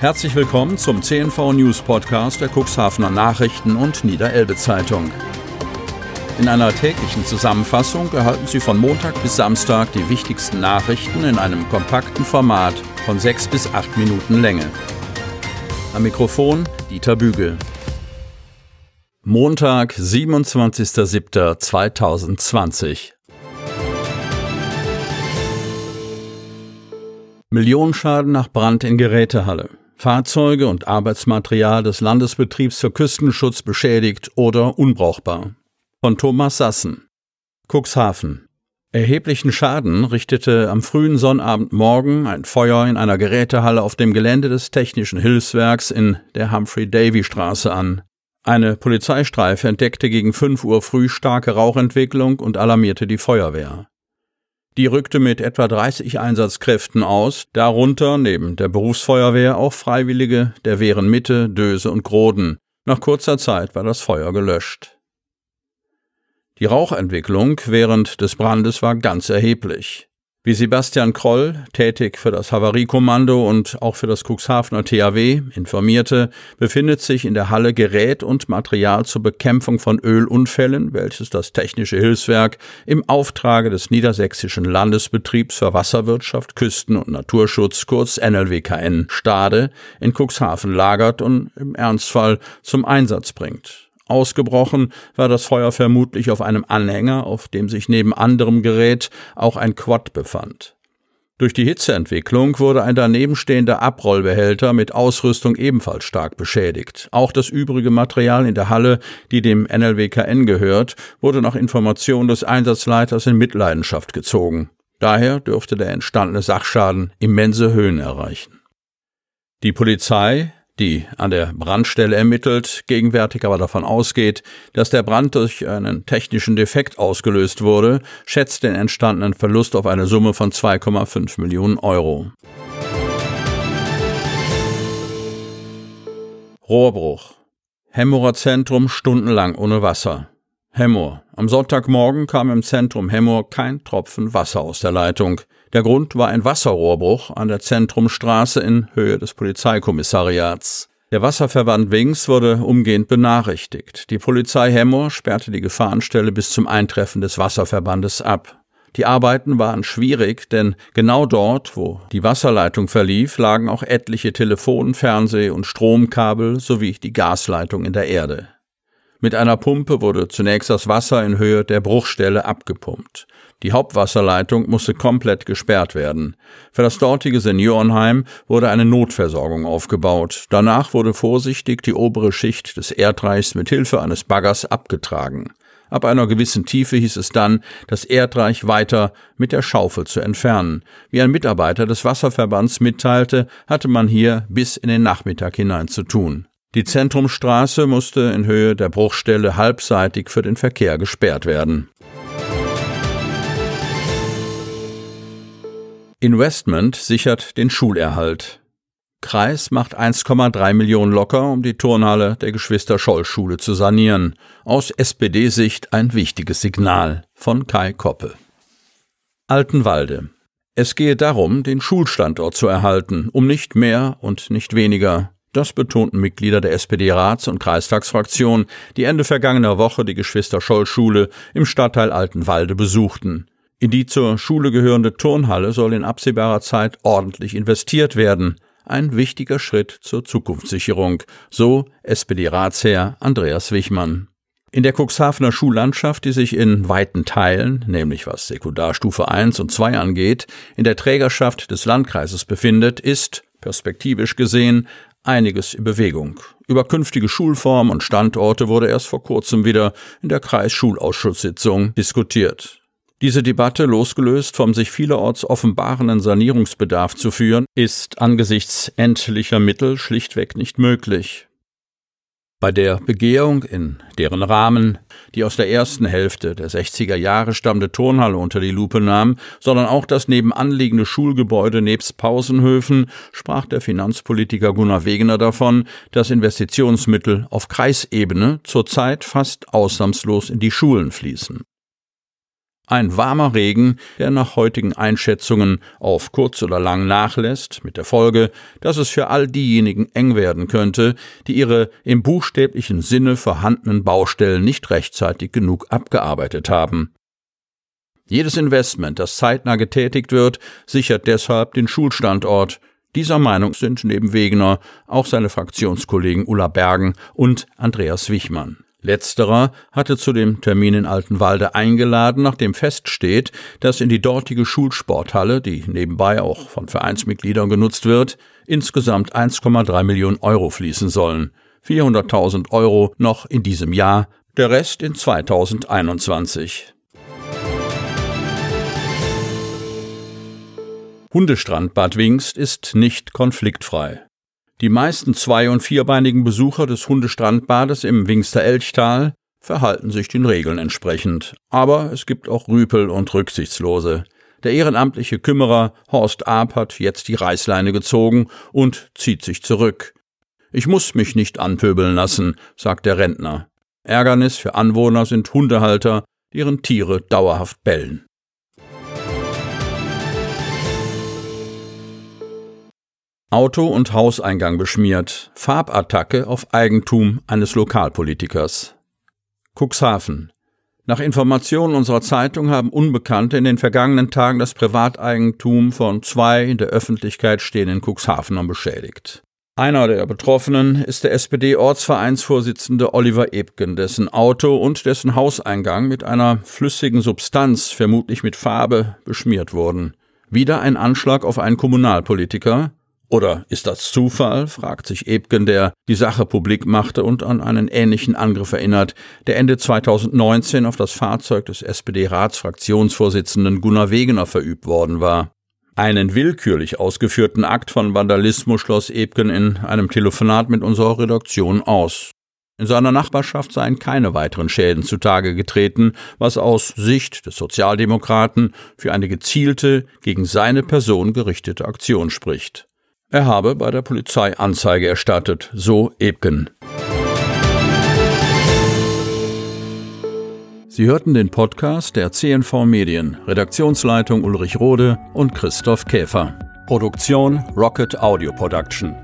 Herzlich willkommen zum CNV News Podcast der Cuxhavener Nachrichten und Niederelbe Zeitung. In einer täglichen Zusammenfassung erhalten Sie von Montag bis Samstag die wichtigsten Nachrichten in einem kompakten Format von sechs bis acht Minuten Länge. Am Mikrofon Dieter Bügel. Montag, 27.07.2020. Millionenschaden nach Brand in Gerätehalle. Fahrzeuge und Arbeitsmaterial des Landesbetriebs für Küstenschutz beschädigt oder unbrauchbar. Von Thomas Sassen. Cuxhaven. Erheblichen Schaden richtete am frühen Sonnabendmorgen ein Feuer in einer Gerätehalle auf dem Gelände des Technischen Hilfswerks in der Humphrey-Davy-Straße an. Eine Polizeistreife entdeckte gegen 5 Uhr früh starke Rauchentwicklung und alarmierte die Feuerwehr. Die rückte mit etwa 30 Einsatzkräften aus, darunter neben der Berufsfeuerwehr auch Freiwillige der Wehren Mitte, Döse und Groden. Nach kurzer Zeit war das Feuer gelöscht. Die Rauchentwicklung während des Brandes war ganz erheblich. Wie Sebastian Kroll, tätig für das Havariekommando und auch für das Cuxhavener THW, informierte, befindet sich in der Halle Gerät und Material zur Bekämpfung von Ölunfällen, welches das Technische Hilfswerk im Auftrage des Niedersächsischen Landesbetriebs für Wasserwirtschaft, Küsten- und Naturschutz, kurz NLWKN, Stade, in Cuxhaven lagert und im Ernstfall zum Einsatz bringt. Ausgebrochen war das Feuer vermutlich auf einem Anhänger, auf dem sich neben anderem Gerät auch ein Quad befand. Durch die Hitzeentwicklung wurde ein danebenstehender Abrollbehälter mit Ausrüstung ebenfalls stark beschädigt. Auch das übrige Material in der Halle, die dem NLWKN gehört, wurde nach Information des Einsatzleiters in Mitleidenschaft gezogen. Daher dürfte der entstandene Sachschaden immense Höhen erreichen. Die Polizei die an der Brandstelle ermittelt, gegenwärtig aber davon ausgeht, dass der Brand durch einen technischen Defekt ausgelöst wurde, schätzt den entstandenen Verlust auf eine Summe von 2,5 Millionen Euro. Rohrbruch. Hemmorer Zentrum stundenlang ohne Wasser. Hemmor. Am Sonntagmorgen kam im Zentrum Hemmor kein Tropfen Wasser aus der Leitung. Der Grund war ein Wasserrohrbruch an der Zentrumstraße in Höhe des Polizeikommissariats. Der Wasserverband Wings wurde umgehend benachrichtigt. Die Polizei Hemmoor sperrte die Gefahrenstelle bis zum Eintreffen des Wasserverbandes ab. Die Arbeiten waren schwierig, denn genau dort, wo die Wasserleitung verlief, lagen auch etliche Telefon-, Fernseh- und Stromkabel sowie die Gasleitung in der Erde. Mit einer Pumpe wurde zunächst das Wasser in Höhe der Bruchstelle abgepumpt. Die Hauptwasserleitung musste komplett gesperrt werden. Für das dortige Seniorenheim wurde eine Notversorgung aufgebaut. Danach wurde vorsichtig die obere Schicht des Erdreichs mit Hilfe eines Baggers abgetragen. Ab einer gewissen Tiefe hieß es dann, das Erdreich weiter mit der Schaufel zu entfernen. Wie ein Mitarbeiter des Wasserverbands mitteilte, hatte man hier bis in den Nachmittag hinein zu tun. Die Zentrumstraße musste in Höhe der Bruchstelle halbseitig für den Verkehr gesperrt werden. Investment sichert den Schulerhalt. Kreis macht 1,3 Millionen locker, um die Turnhalle der Geschwister Scholl Schule zu sanieren. Aus SPD-Sicht ein wichtiges Signal von Kai Koppe. Altenwalde. Es gehe darum, den Schulstandort zu erhalten, um nicht mehr und nicht weniger. Das betonten Mitglieder der SPD-Rats- und Kreistagsfraktion, die Ende vergangener Woche die Geschwister Scholl Schule im Stadtteil Altenwalde besuchten. In die zur Schule gehörende Turnhalle soll in absehbarer Zeit ordentlich investiert werden. Ein wichtiger Schritt zur Zukunftssicherung, so SPD-Ratsherr Andreas Wichmann. In der Cuxhavener Schullandschaft, die sich in weiten Teilen, nämlich was Sekundarstufe 1 und 2 angeht, in der Trägerschaft des Landkreises befindet, ist, perspektivisch gesehen, einiges in Bewegung. Über künftige Schulformen und Standorte wurde erst vor kurzem wieder in der Kreisschulausschusssitzung diskutiert. Diese Debatte, losgelöst vom sich vielerorts offenbarenden Sanierungsbedarf zu führen, ist angesichts endlicher Mittel schlichtweg nicht möglich. Bei der Begehung, in deren Rahmen die aus der ersten Hälfte der 60er Jahre stammende Turnhalle unter die Lupe nahm, sondern auch das nebenanliegende Schulgebäude nebst Pausenhöfen, sprach der Finanzpolitiker Gunnar Wegener davon, dass Investitionsmittel auf Kreisebene zurzeit fast ausnahmslos in die Schulen fließen. Ein warmer Regen, der nach heutigen Einschätzungen auf kurz oder lang nachlässt, mit der Folge, dass es für all diejenigen eng werden könnte, die ihre im buchstäblichen Sinne vorhandenen Baustellen nicht rechtzeitig genug abgearbeitet haben. Jedes Investment, das zeitnah getätigt wird, sichert deshalb den Schulstandort. Dieser Meinung sind neben Wegener auch seine Fraktionskollegen Ulla Bergen und Andreas Wichmann. Letzterer hatte zu dem Termin in Altenwalde eingeladen, nachdem feststeht, dass in die dortige Schulsporthalle, die nebenbei auch von Vereinsmitgliedern genutzt wird, insgesamt 1,3 Millionen Euro fließen sollen. 400.000 Euro noch in diesem Jahr, der Rest in 2021. Hundestrand Bad Wingst ist nicht konfliktfrei. Die meisten zwei- und vierbeinigen Besucher des Hundestrandbades im Wingster Elchtal verhalten sich den Regeln entsprechend. Aber es gibt auch Rüpel und Rücksichtslose. Der ehrenamtliche Kümmerer Horst Arp hat jetzt die Reißleine gezogen und zieht sich zurück. Ich muss mich nicht anpöbeln lassen, sagt der Rentner. Ärgernis für Anwohner sind Hundehalter, deren Tiere dauerhaft bellen. Auto und Hauseingang beschmiert. Farbattacke auf Eigentum eines Lokalpolitikers. Cuxhaven. Nach Informationen unserer Zeitung haben Unbekannte in den vergangenen Tagen das Privateigentum von zwei in der Öffentlichkeit stehenden Cuxhavenern beschädigt. Einer der Betroffenen ist der SPD-Ortsvereinsvorsitzende Oliver Ebgen, dessen Auto und dessen Hauseingang mit einer flüssigen Substanz, vermutlich mit Farbe, beschmiert wurden. Wieder ein Anschlag auf einen Kommunalpolitiker, oder ist das Zufall? fragt sich Ebgen, der die Sache publik machte und an einen ähnlichen Angriff erinnert, der Ende 2019 auf das Fahrzeug des SPD-Ratsfraktionsvorsitzenden Gunnar Wegener verübt worden war. Einen willkürlich ausgeführten Akt von Vandalismus schloss Ebgen in einem Telefonat mit unserer Redaktion aus. In seiner Nachbarschaft seien keine weiteren Schäden zutage getreten, was aus Sicht des Sozialdemokraten für eine gezielte, gegen seine Person gerichtete Aktion spricht. Er habe bei der Polizei Anzeige erstattet, so Ebgen. Sie hörten den Podcast der CNV Medien, Redaktionsleitung Ulrich Rode und Christoph Käfer. Produktion Rocket Audio Production.